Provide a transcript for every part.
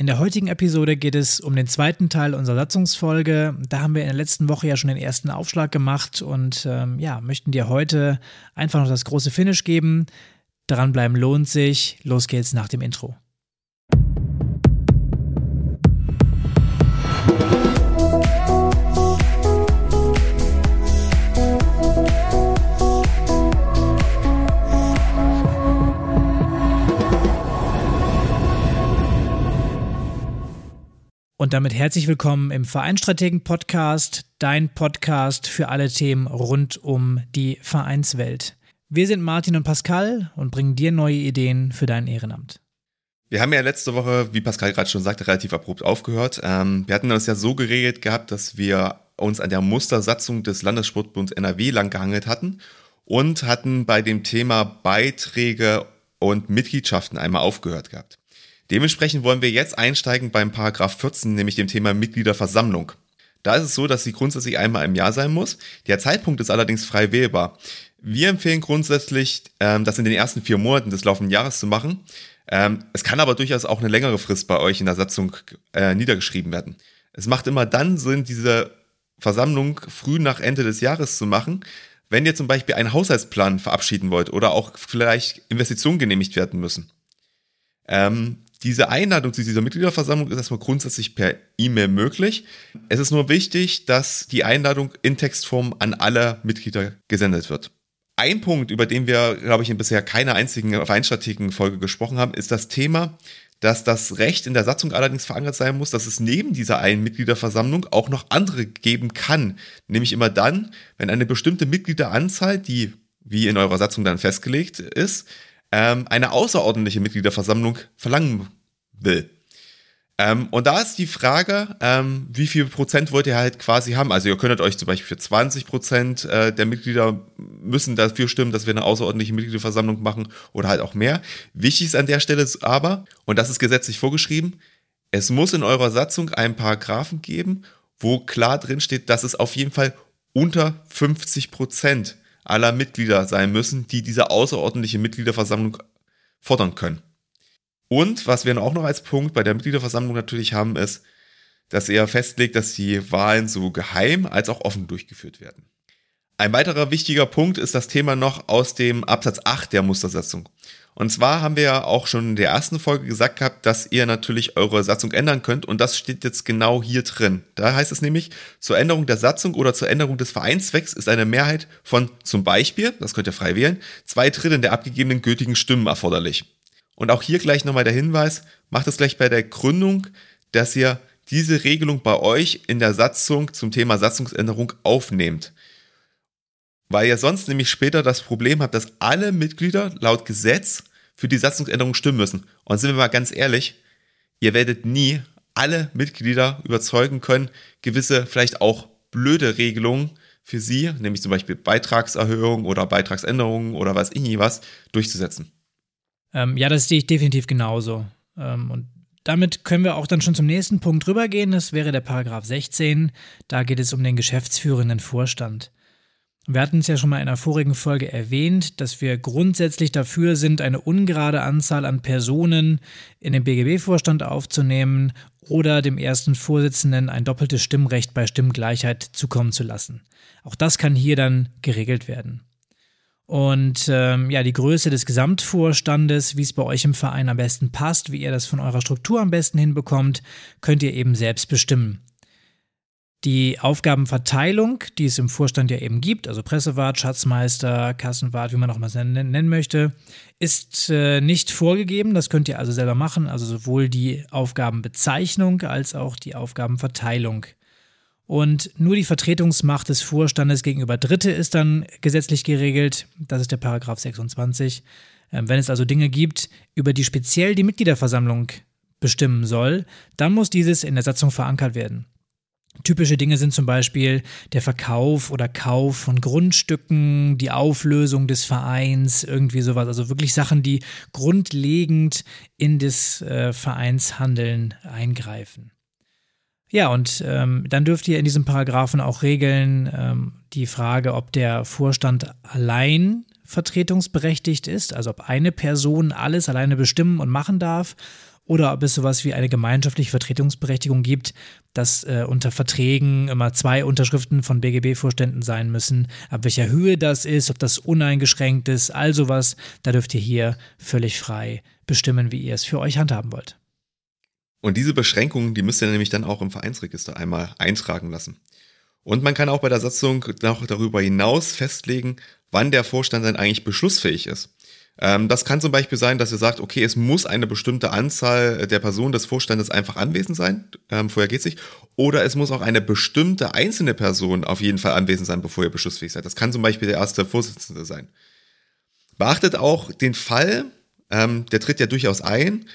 In der heutigen Episode geht es um den zweiten Teil unserer Satzungsfolge. Da haben wir in der letzten Woche ja schon den ersten Aufschlag gemacht und ähm, ja, möchten dir heute einfach noch das große Finish geben. Dranbleiben lohnt sich. Los geht's nach dem Intro. Und damit herzlich willkommen im Vereinstrategen Podcast, dein Podcast für alle Themen rund um die Vereinswelt. Wir sind Martin und Pascal und bringen dir neue Ideen für dein Ehrenamt. Wir haben ja letzte Woche, wie Pascal gerade schon sagte, relativ abrupt aufgehört. Ähm, wir hatten das ja so geregelt gehabt, dass wir uns an der Mustersatzung des Landessportbunds NRW langgehangelt hatten und hatten bei dem Thema Beiträge und Mitgliedschaften einmal aufgehört gehabt. Dementsprechend wollen wir jetzt einsteigen beim Paragraph 14, nämlich dem Thema Mitgliederversammlung. Da ist es so, dass sie grundsätzlich einmal im Jahr sein muss. Der Zeitpunkt ist allerdings frei wählbar. Wir empfehlen grundsätzlich, ähm, das in den ersten vier Monaten des laufenden Jahres zu machen. Ähm, es kann aber durchaus auch eine längere Frist bei euch in der Satzung äh, niedergeschrieben werden. Es macht immer dann Sinn, diese Versammlung früh nach Ende des Jahres zu machen, wenn ihr zum Beispiel einen Haushaltsplan verabschieden wollt oder auch vielleicht Investitionen genehmigt werden müssen. Ähm, diese Einladung zu dieser Mitgliederversammlung ist erstmal grundsätzlich per E-Mail möglich. Es ist nur wichtig, dass die Einladung in Textform an alle Mitglieder gesendet wird. Ein Punkt, über den wir, glaube ich, in bisher keiner einzigen Vereinstrategen-Folge gesprochen haben, ist das Thema, dass das Recht in der Satzung allerdings verankert sein muss, dass es neben dieser einen Mitgliederversammlung auch noch andere geben kann. Nämlich immer dann, wenn eine bestimmte Mitgliederanzahl, die wie in eurer Satzung dann festgelegt ist, ähm, eine außerordentliche Mitgliederversammlung verlangen will. Ähm, und da ist die Frage, ähm, wie viel Prozent wollt ihr halt quasi haben? Also ihr könntet euch zum Beispiel für 20 Prozent äh, der Mitglieder müssen dafür stimmen, dass wir eine außerordentliche Mitgliederversammlung machen oder halt auch mehr. Wichtig ist an der Stelle aber, und das ist gesetzlich vorgeschrieben, es muss in eurer Satzung einen Paragraphen geben, wo klar drin steht, dass es auf jeden Fall unter 50 Prozent aller Mitglieder sein müssen, die diese außerordentliche Mitgliederversammlung fordern können. Und was wir auch noch als Punkt bei der Mitgliederversammlung natürlich haben, ist, dass er festlegt, dass die Wahlen so geheim als auch offen durchgeführt werden. Ein weiterer wichtiger Punkt ist das Thema noch aus dem Absatz 8 der Mustersatzung. Und zwar haben wir ja auch schon in der ersten Folge gesagt gehabt, dass ihr natürlich eure Satzung ändern könnt und das steht jetzt genau hier drin. Da heißt es nämlich, zur Änderung der Satzung oder zur Änderung des Vereinszwecks ist eine Mehrheit von zum Beispiel, das könnt ihr frei wählen, zwei Dritteln der abgegebenen gültigen Stimmen erforderlich. Und auch hier gleich nochmal der Hinweis, macht es gleich bei der Gründung, dass ihr diese Regelung bei euch in der Satzung zum Thema Satzungsänderung aufnehmt. Weil ihr sonst nämlich später das Problem habt, dass alle Mitglieder laut Gesetz für die Satzungsänderung stimmen müssen. Und sind wir mal ganz ehrlich, ihr werdet nie alle Mitglieder überzeugen können, gewisse vielleicht auch blöde Regelungen für sie, nämlich zum Beispiel Beitragserhöhung oder Beitragsänderungen oder was ich nie was, durchzusetzen. Ähm, ja, das sehe ich definitiv genauso. Ähm, und damit können wir auch dann schon zum nächsten Punkt rübergehen. Das wäre der Paragraph 16. Da geht es um den geschäftsführenden Vorstand. Wir hatten es ja schon mal in einer vorigen Folge erwähnt, dass wir grundsätzlich dafür sind, eine ungerade Anzahl an Personen in den BGB-Vorstand aufzunehmen oder dem ersten Vorsitzenden ein doppeltes Stimmrecht bei Stimmgleichheit zukommen zu lassen. Auch das kann hier dann geregelt werden. Und ähm, ja, die Größe des Gesamtvorstandes, wie es bei euch im Verein am besten passt, wie ihr das von eurer Struktur am besten hinbekommt, könnt ihr eben selbst bestimmen. Die Aufgabenverteilung, die es im Vorstand ja eben gibt, also Pressewart, Schatzmeister, Kassenwart, wie man auch mal nennen möchte, ist äh, nicht vorgegeben. Das könnt ihr also selber machen. Also sowohl die Aufgabenbezeichnung als auch die Aufgabenverteilung. Und nur die Vertretungsmacht des Vorstandes gegenüber Dritte ist dann gesetzlich geregelt. Das ist der Paragraph 26. Ähm, wenn es also Dinge gibt, über die speziell die Mitgliederversammlung bestimmen soll, dann muss dieses in der Satzung verankert werden. Typische Dinge sind zum Beispiel der Verkauf oder Kauf von Grundstücken, die Auflösung des Vereins, irgendwie sowas. Also wirklich Sachen, die grundlegend in das äh, Vereinshandeln eingreifen. Ja, und ähm, dann dürft ihr in diesem Paragraphen auch regeln ähm, die Frage, ob der Vorstand allein vertretungsberechtigt ist, also ob eine Person alles alleine bestimmen und machen darf, oder ob es sowas wie eine gemeinschaftliche Vertretungsberechtigung gibt, dass äh, unter Verträgen immer zwei Unterschriften von BGB-Vorständen sein müssen, ab welcher Höhe das ist, ob das uneingeschränkt ist, all sowas, da dürft ihr hier völlig frei bestimmen, wie ihr es für euch handhaben wollt. Und diese Beschränkungen, die müsst ihr nämlich dann auch im Vereinsregister einmal eintragen lassen. Und man kann auch bei der Satzung noch darüber hinaus festlegen, wann der Vorstand dann eigentlich beschlussfähig ist. Ähm, das kann zum Beispiel sein, dass ihr sagt, okay, es muss eine bestimmte Anzahl der Personen des Vorstandes einfach anwesend sein, ähm, vorher geht's nicht. Oder es muss auch eine bestimmte einzelne Person auf jeden Fall anwesend sein, bevor ihr beschlussfähig seid. Das kann zum Beispiel der erste Vorsitzende sein. Beachtet auch den Fall, ähm, der tritt ja durchaus ein,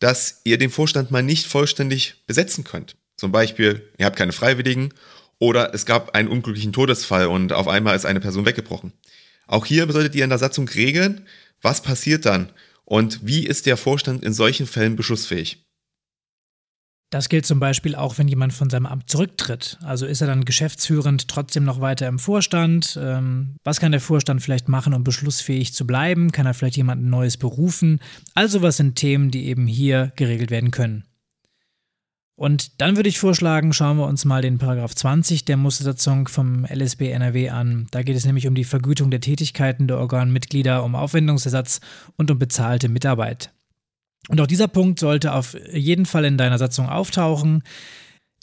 dass ihr den Vorstand mal nicht vollständig besetzen könnt. Zum Beispiel, ihr habt keine Freiwilligen oder es gab einen unglücklichen Todesfall und auf einmal ist eine Person weggebrochen. Auch hier solltet ihr in der Satzung regeln, was passiert dann und wie ist der Vorstand in solchen Fällen beschlussfähig. Das gilt zum Beispiel auch, wenn jemand von seinem Amt zurücktritt. Also ist er dann geschäftsführend trotzdem noch weiter im Vorstand? Ähm, was kann der Vorstand vielleicht machen, um beschlussfähig zu bleiben? Kann er vielleicht jemanden Neues berufen? Also was sind Themen, die eben hier geregelt werden können. Und dann würde ich vorschlagen, schauen wir uns mal den Paragraph 20 der Mustersatzung vom LSB NRW an. Da geht es nämlich um die Vergütung der Tätigkeiten der Organmitglieder, um Aufwendungsersatz und um bezahlte Mitarbeit. Und auch dieser Punkt sollte auf jeden Fall in deiner Satzung auftauchen.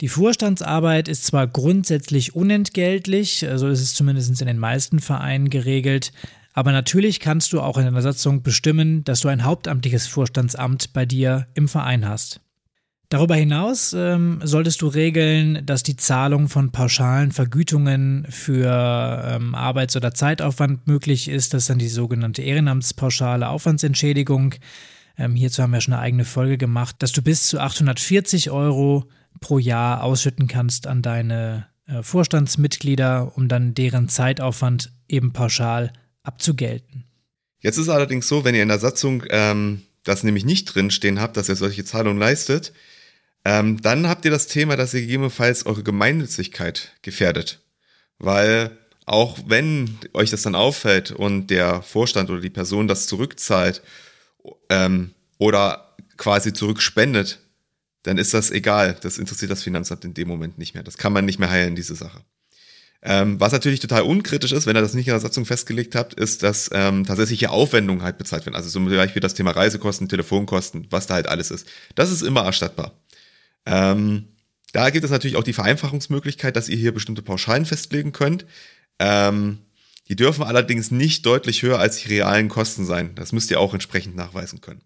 Die Vorstandsarbeit ist zwar grundsätzlich unentgeltlich, so ist es zumindest in den meisten Vereinen geregelt, aber natürlich kannst du auch in deiner Satzung bestimmen, dass du ein hauptamtliches Vorstandsamt bei dir im Verein hast. Darüber hinaus ähm, solltest du regeln, dass die Zahlung von pauschalen Vergütungen für ähm, Arbeits- oder Zeitaufwand möglich ist. Das ist dann die sogenannte Ehrenamtspauschale Aufwandsentschädigung. Ähm, hierzu haben wir schon eine eigene Folge gemacht, dass du bis zu 840 Euro pro Jahr ausschütten kannst an deine äh, Vorstandsmitglieder, um dann deren Zeitaufwand eben pauschal abzugelten. Jetzt ist allerdings so, wenn ihr in der Satzung ähm, das nämlich nicht drinstehen habt, dass ihr solche Zahlungen leistet, ähm, dann habt ihr das Thema, dass ihr gegebenenfalls eure Gemeinnützigkeit gefährdet. Weil auch wenn euch das dann auffällt und der Vorstand oder die Person das zurückzahlt ähm, oder quasi zurückspendet, dann ist das egal. Das interessiert das Finanzamt in dem Moment nicht mehr. Das kann man nicht mehr heilen, diese Sache. Ähm, was natürlich total unkritisch ist, wenn ihr das nicht in der Satzung festgelegt habt, ist, dass ähm, tatsächliche Aufwendungen halt bezahlt werden. Also zum Beispiel das Thema Reisekosten, Telefonkosten, was da halt alles ist. Das ist immer erstattbar. Ähm, da gibt es natürlich auch die Vereinfachungsmöglichkeit, dass ihr hier bestimmte Pauschalen festlegen könnt. Ähm, die dürfen allerdings nicht deutlich höher als die realen Kosten sein. Das müsst ihr auch entsprechend nachweisen können.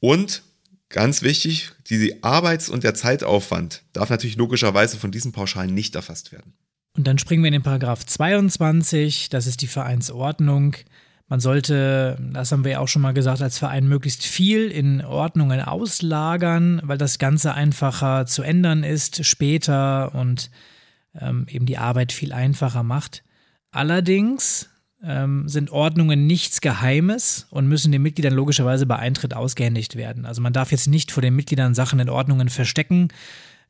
Und ganz wichtig, die Arbeits- und der Zeitaufwand darf natürlich logischerweise von diesen Pauschalen nicht erfasst werden. Und dann springen wir in den Paragraph 22, das ist die Vereinsordnung. Man sollte, das haben wir ja auch schon mal gesagt, als Verein möglichst viel in Ordnungen auslagern, weil das Ganze einfacher zu ändern ist später und ähm, eben die Arbeit viel einfacher macht. Allerdings ähm, sind Ordnungen nichts Geheimes und müssen den Mitgliedern logischerweise bei Eintritt ausgehändigt werden. Also man darf jetzt nicht vor den Mitgliedern Sachen in Ordnungen verstecken,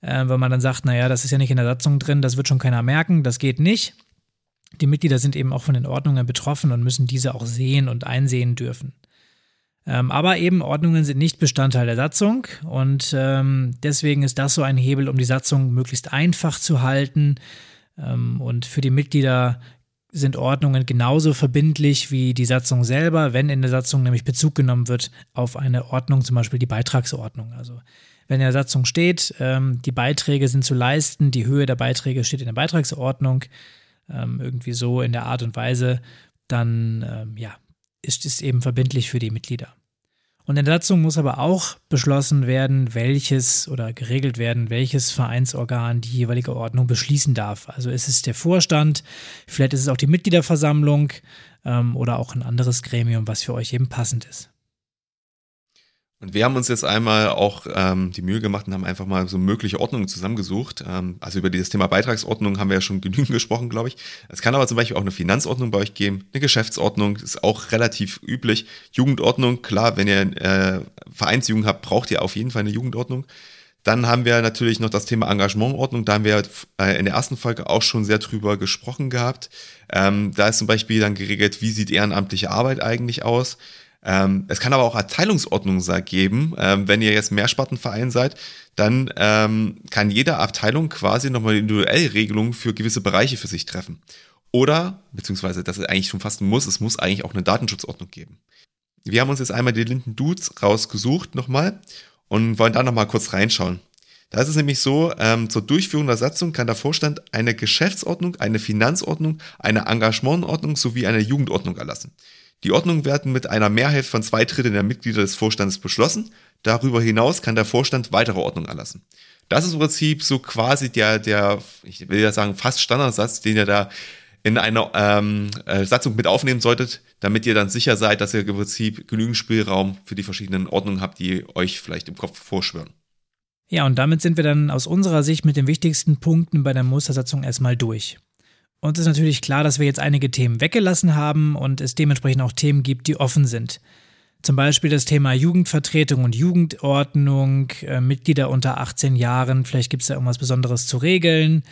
äh, weil man dann sagt, naja, das ist ja nicht in der Satzung drin, das wird schon keiner merken, das geht nicht. Die Mitglieder sind eben auch von den Ordnungen betroffen und müssen diese auch sehen und einsehen dürfen. Ähm, aber eben Ordnungen sind nicht Bestandteil der Satzung und ähm, deswegen ist das so ein Hebel, um die Satzung möglichst einfach zu halten. Ähm, und für die Mitglieder sind Ordnungen genauso verbindlich wie die Satzung selber, wenn in der Satzung nämlich Bezug genommen wird auf eine Ordnung, zum Beispiel die Beitragsordnung. Also wenn in der Satzung steht, ähm, die Beiträge sind zu leisten, die Höhe der Beiträge steht in der Beitragsordnung, ähm, irgendwie so in der Art und Weise, dann ähm, ja, ist es eben verbindlich für die Mitglieder. Und in der Satzung muss aber auch beschlossen werden, welches oder geregelt werden, welches Vereinsorgan die jeweilige Ordnung beschließen darf. Also ist es der Vorstand, vielleicht ist es auch die Mitgliederversammlung ähm, oder auch ein anderes Gremium, was für euch eben passend ist. Und wir haben uns jetzt einmal auch ähm, die Mühe gemacht und haben einfach mal so mögliche Ordnungen zusammengesucht. Ähm, also über dieses Thema Beitragsordnung haben wir ja schon genügend gesprochen, glaube ich. Es kann aber zum Beispiel auch eine Finanzordnung bei euch geben, eine Geschäftsordnung, ist auch relativ üblich. Jugendordnung, klar, wenn ihr äh, Vereinsjugend habt, braucht ihr auf jeden Fall eine Jugendordnung. Dann haben wir natürlich noch das Thema Engagementordnung. Da haben wir äh, in der ersten Folge auch schon sehr drüber gesprochen gehabt. Ähm, da ist zum Beispiel dann geregelt, wie sieht ehrenamtliche Arbeit eigentlich aus. Ähm, es kann aber auch Abteilungsordnungen geben. Ähm, wenn ihr jetzt Mehrspartenverein seid, dann ähm, kann jede Abteilung quasi nochmal individuell Regelungen für gewisse Bereiche für sich treffen. Oder, beziehungsweise das ist eigentlich schon fast ein Muss, es muss eigentlich auch eine Datenschutzordnung geben. Wir haben uns jetzt einmal die Linden Dudes rausgesucht nochmal und wollen da nochmal kurz reinschauen. Da ist es nämlich so, ähm, zur Durchführung der Satzung kann der Vorstand eine Geschäftsordnung, eine Finanzordnung, eine Engagementordnung sowie eine Jugendordnung erlassen. Die Ordnungen werden mit einer Mehrheit von zwei Dritteln der Mitglieder des Vorstandes beschlossen. Darüber hinaus kann der Vorstand weitere Ordnungen erlassen. Das ist im Prinzip so quasi der, der, ich will ja sagen, fast Standardsatz, den ihr da in einer ähm, äh, Satzung mit aufnehmen solltet, damit ihr dann sicher seid, dass ihr im Prinzip genügend Spielraum für die verschiedenen Ordnungen habt, die euch vielleicht im Kopf vorschwören. Ja, und damit sind wir dann aus unserer Sicht mit den wichtigsten Punkten bei der Mustersatzung erstmal durch. Uns ist natürlich klar, dass wir jetzt einige Themen weggelassen haben und es dementsprechend auch Themen gibt, die offen sind. Zum Beispiel das Thema Jugendvertretung und Jugendordnung, äh, Mitglieder unter 18 Jahren, vielleicht gibt es da irgendwas Besonderes zu regeln.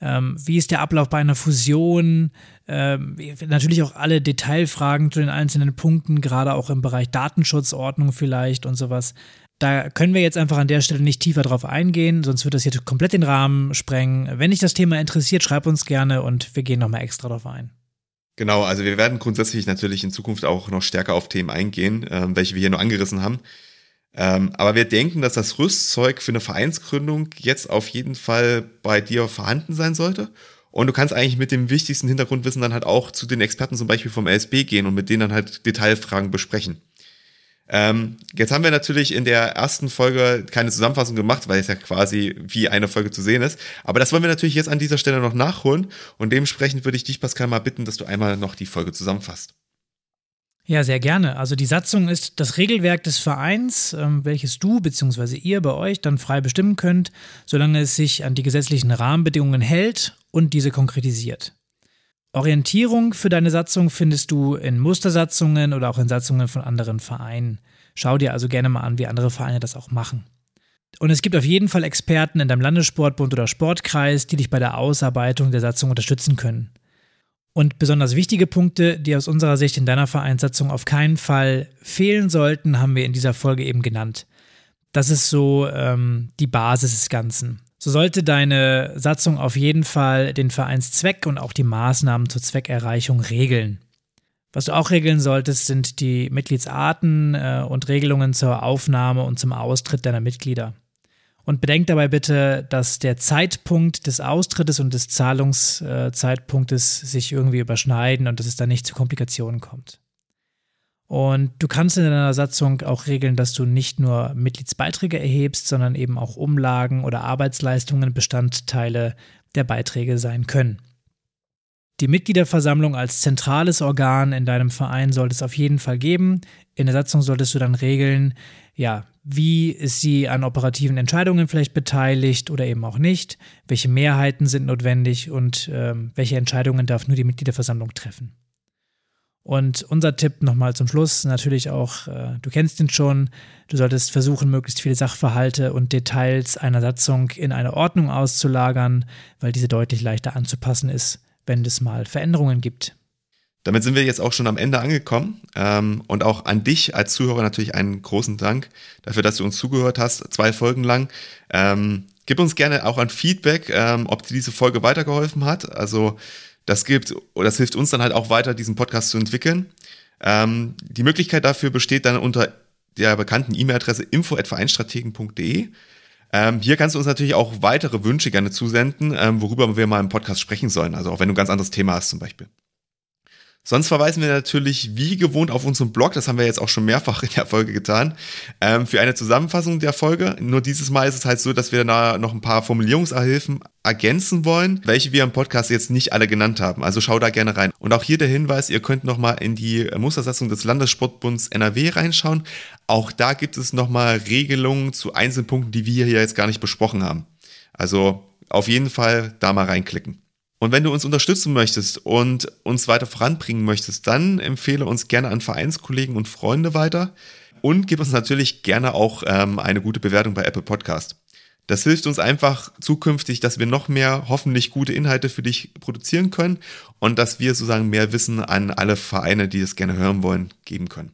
Ähm, wie ist der Ablauf bei einer Fusion? Ähm, natürlich auch alle Detailfragen zu den einzelnen Punkten, gerade auch im Bereich Datenschutzordnung vielleicht und sowas. Da können wir jetzt einfach an der Stelle nicht tiefer drauf eingehen, sonst wird das hier komplett den Rahmen sprengen. Wenn dich das Thema interessiert, schreib uns gerne und wir gehen nochmal extra drauf ein. Genau, also wir werden grundsätzlich natürlich in Zukunft auch noch stärker auf Themen eingehen, ähm, welche wir hier nur angerissen haben. Ähm, aber wir denken, dass das Rüstzeug für eine Vereinsgründung jetzt auf jeden Fall bei dir vorhanden sein sollte. Und du kannst eigentlich mit dem wichtigsten Hintergrundwissen dann halt auch zu den Experten zum Beispiel vom LSB gehen und mit denen dann halt Detailfragen besprechen. Ähm, jetzt haben wir natürlich in der ersten Folge keine Zusammenfassung gemacht, weil es ja quasi wie eine Folge zu sehen ist. Aber das wollen wir natürlich jetzt an dieser Stelle noch nachholen. Und dementsprechend würde ich dich, Pascal, mal bitten, dass du einmal noch die Folge zusammenfasst. Ja, sehr gerne. Also die Satzung ist das Regelwerk des Vereins, ähm, welches du bzw. ihr bei euch dann frei bestimmen könnt, solange es sich an die gesetzlichen Rahmenbedingungen hält und diese konkretisiert. Orientierung für deine Satzung findest du in Mustersatzungen oder auch in Satzungen von anderen Vereinen. Schau dir also gerne mal an, wie andere Vereine das auch machen. Und es gibt auf jeden Fall Experten in deinem Landessportbund oder Sportkreis, die dich bei der Ausarbeitung der Satzung unterstützen können. Und besonders wichtige Punkte, die aus unserer Sicht in deiner Vereinssatzung auf keinen Fall fehlen sollten, haben wir in dieser Folge eben genannt. Das ist so ähm, die Basis des Ganzen. So sollte deine Satzung auf jeden Fall den Vereinszweck und auch die Maßnahmen zur Zweckerreichung regeln. Was du auch regeln solltest, sind die Mitgliedsarten äh, und Regelungen zur Aufnahme und zum Austritt deiner Mitglieder. Und bedenk dabei bitte, dass der Zeitpunkt des Austrittes und des Zahlungszeitpunktes sich irgendwie überschneiden und dass es da nicht zu Komplikationen kommt. Und du kannst in deiner Satzung auch regeln, dass du nicht nur Mitgliedsbeiträge erhebst, sondern eben auch Umlagen oder Arbeitsleistungen Bestandteile der Beiträge sein können. Die Mitgliederversammlung als zentrales Organ in deinem Verein sollte es auf jeden Fall geben. In der Satzung solltest du dann regeln, ja, wie ist sie an operativen Entscheidungen vielleicht beteiligt oder eben auch nicht, welche Mehrheiten sind notwendig und ähm, welche Entscheidungen darf nur die Mitgliederversammlung treffen. Und unser Tipp nochmal zum Schluss, natürlich auch, äh, du kennst ihn schon, du solltest versuchen, möglichst viele Sachverhalte und Details einer Satzung in eine Ordnung auszulagern, weil diese deutlich leichter anzupassen ist, wenn es mal Veränderungen gibt. Damit sind wir jetzt auch schon am Ende angekommen ähm, und auch an dich als Zuhörer natürlich einen großen Dank dafür, dass du uns zugehört hast, zwei Folgen lang. Ähm, gib uns gerne auch ein Feedback, ähm, ob dir diese Folge weitergeholfen hat. Also das gibt, das hilft uns dann halt auch weiter, diesen Podcast zu entwickeln. Ähm, die Möglichkeit dafür besteht dann unter der bekannten E-Mail-Adresse info.vereinstrategen.de. Ähm, hier kannst du uns natürlich auch weitere Wünsche gerne zusenden, ähm, worüber wir mal im Podcast sprechen sollen. Also auch wenn du ein ganz anderes Thema hast zum Beispiel. Sonst verweisen wir natürlich wie gewohnt auf unseren Blog, das haben wir jetzt auch schon mehrfach in der Folge getan, ähm, für eine Zusammenfassung der Folge. Nur dieses Mal ist es halt so, dass wir da noch ein paar Formulierungshilfen ergänzen wollen, welche wir im Podcast jetzt nicht alle genannt haben. Also schau da gerne rein. Und auch hier der Hinweis, ihr könnt nochmal in die Mustersatzung des Landessportbunds NRW reinschauen. Auch da gibt es nochmal Regelungen zu einzelnen Punkten, die wir hier jetzt gar nicht besprochen haben. Also auf jeden Fall da mal reinklicken. Und wenn du uns unterstützen möchtest und uns weiter voranbringen möchtest, dann empfehle uns gerne an Vereinskollegen und Freunde weiter und gib uns natürlich gerne auch ähm, eine gute Bewertung bei Apple Podcast. Das hilft uns einfach zukünftig, dass wir noch mehr hoffentlich gute Inhalte für dich produzieren können und dass wir sozusagen mehr Wissen an alle Vereine, die es gerne hören wollen, geben können.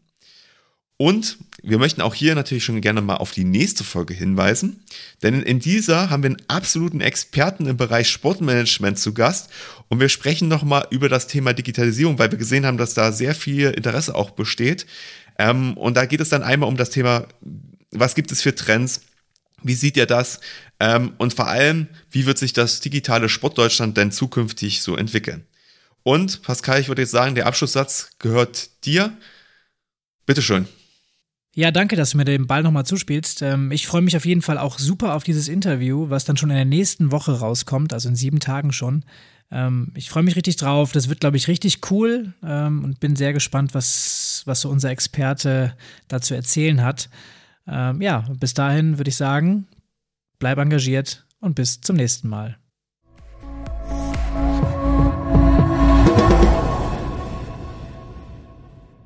Und wir möchten auch hier natürlich schon gerne mal auf die nächste Folge hinweisen, denn in dieser haben wir einen absoluten Experten im Bereich Sportmanagement zu Gast und wir sprechen nochmal über das Thema Digitalisierung, weil wir gesehen haben, dass da sehr viel Interesse auch besteht. Ähm, und da geht es dann einmal um das Thema, was gibt es für Trends, wie sieht ihr das? Ähm, und vor allem, wie wird sich das digitale Sportdeutschland denn zukünftig so entwickeln? Und Pascal, ich würde jetzt sagen, der Abschlusssatz gehört dir. Bitteschön. Ja, danke, dass du mir den Ball nochmal zuspielst. Ähm, ich freue mich auf jeden Fall auch super auf dieses Interview, was dann schon in der nächsten Woche rauskommt, also in sieben Tagen schon. Ähm, ich freue mich richtig drauf. Das wird, glaube ich, richtig cool ähm, und bin sehr gespannt, was, was so unser Experte dazu erzählen hat. ja, bis dahin würde ich sagen, bleib engagiert und bis zum nächsten Mal.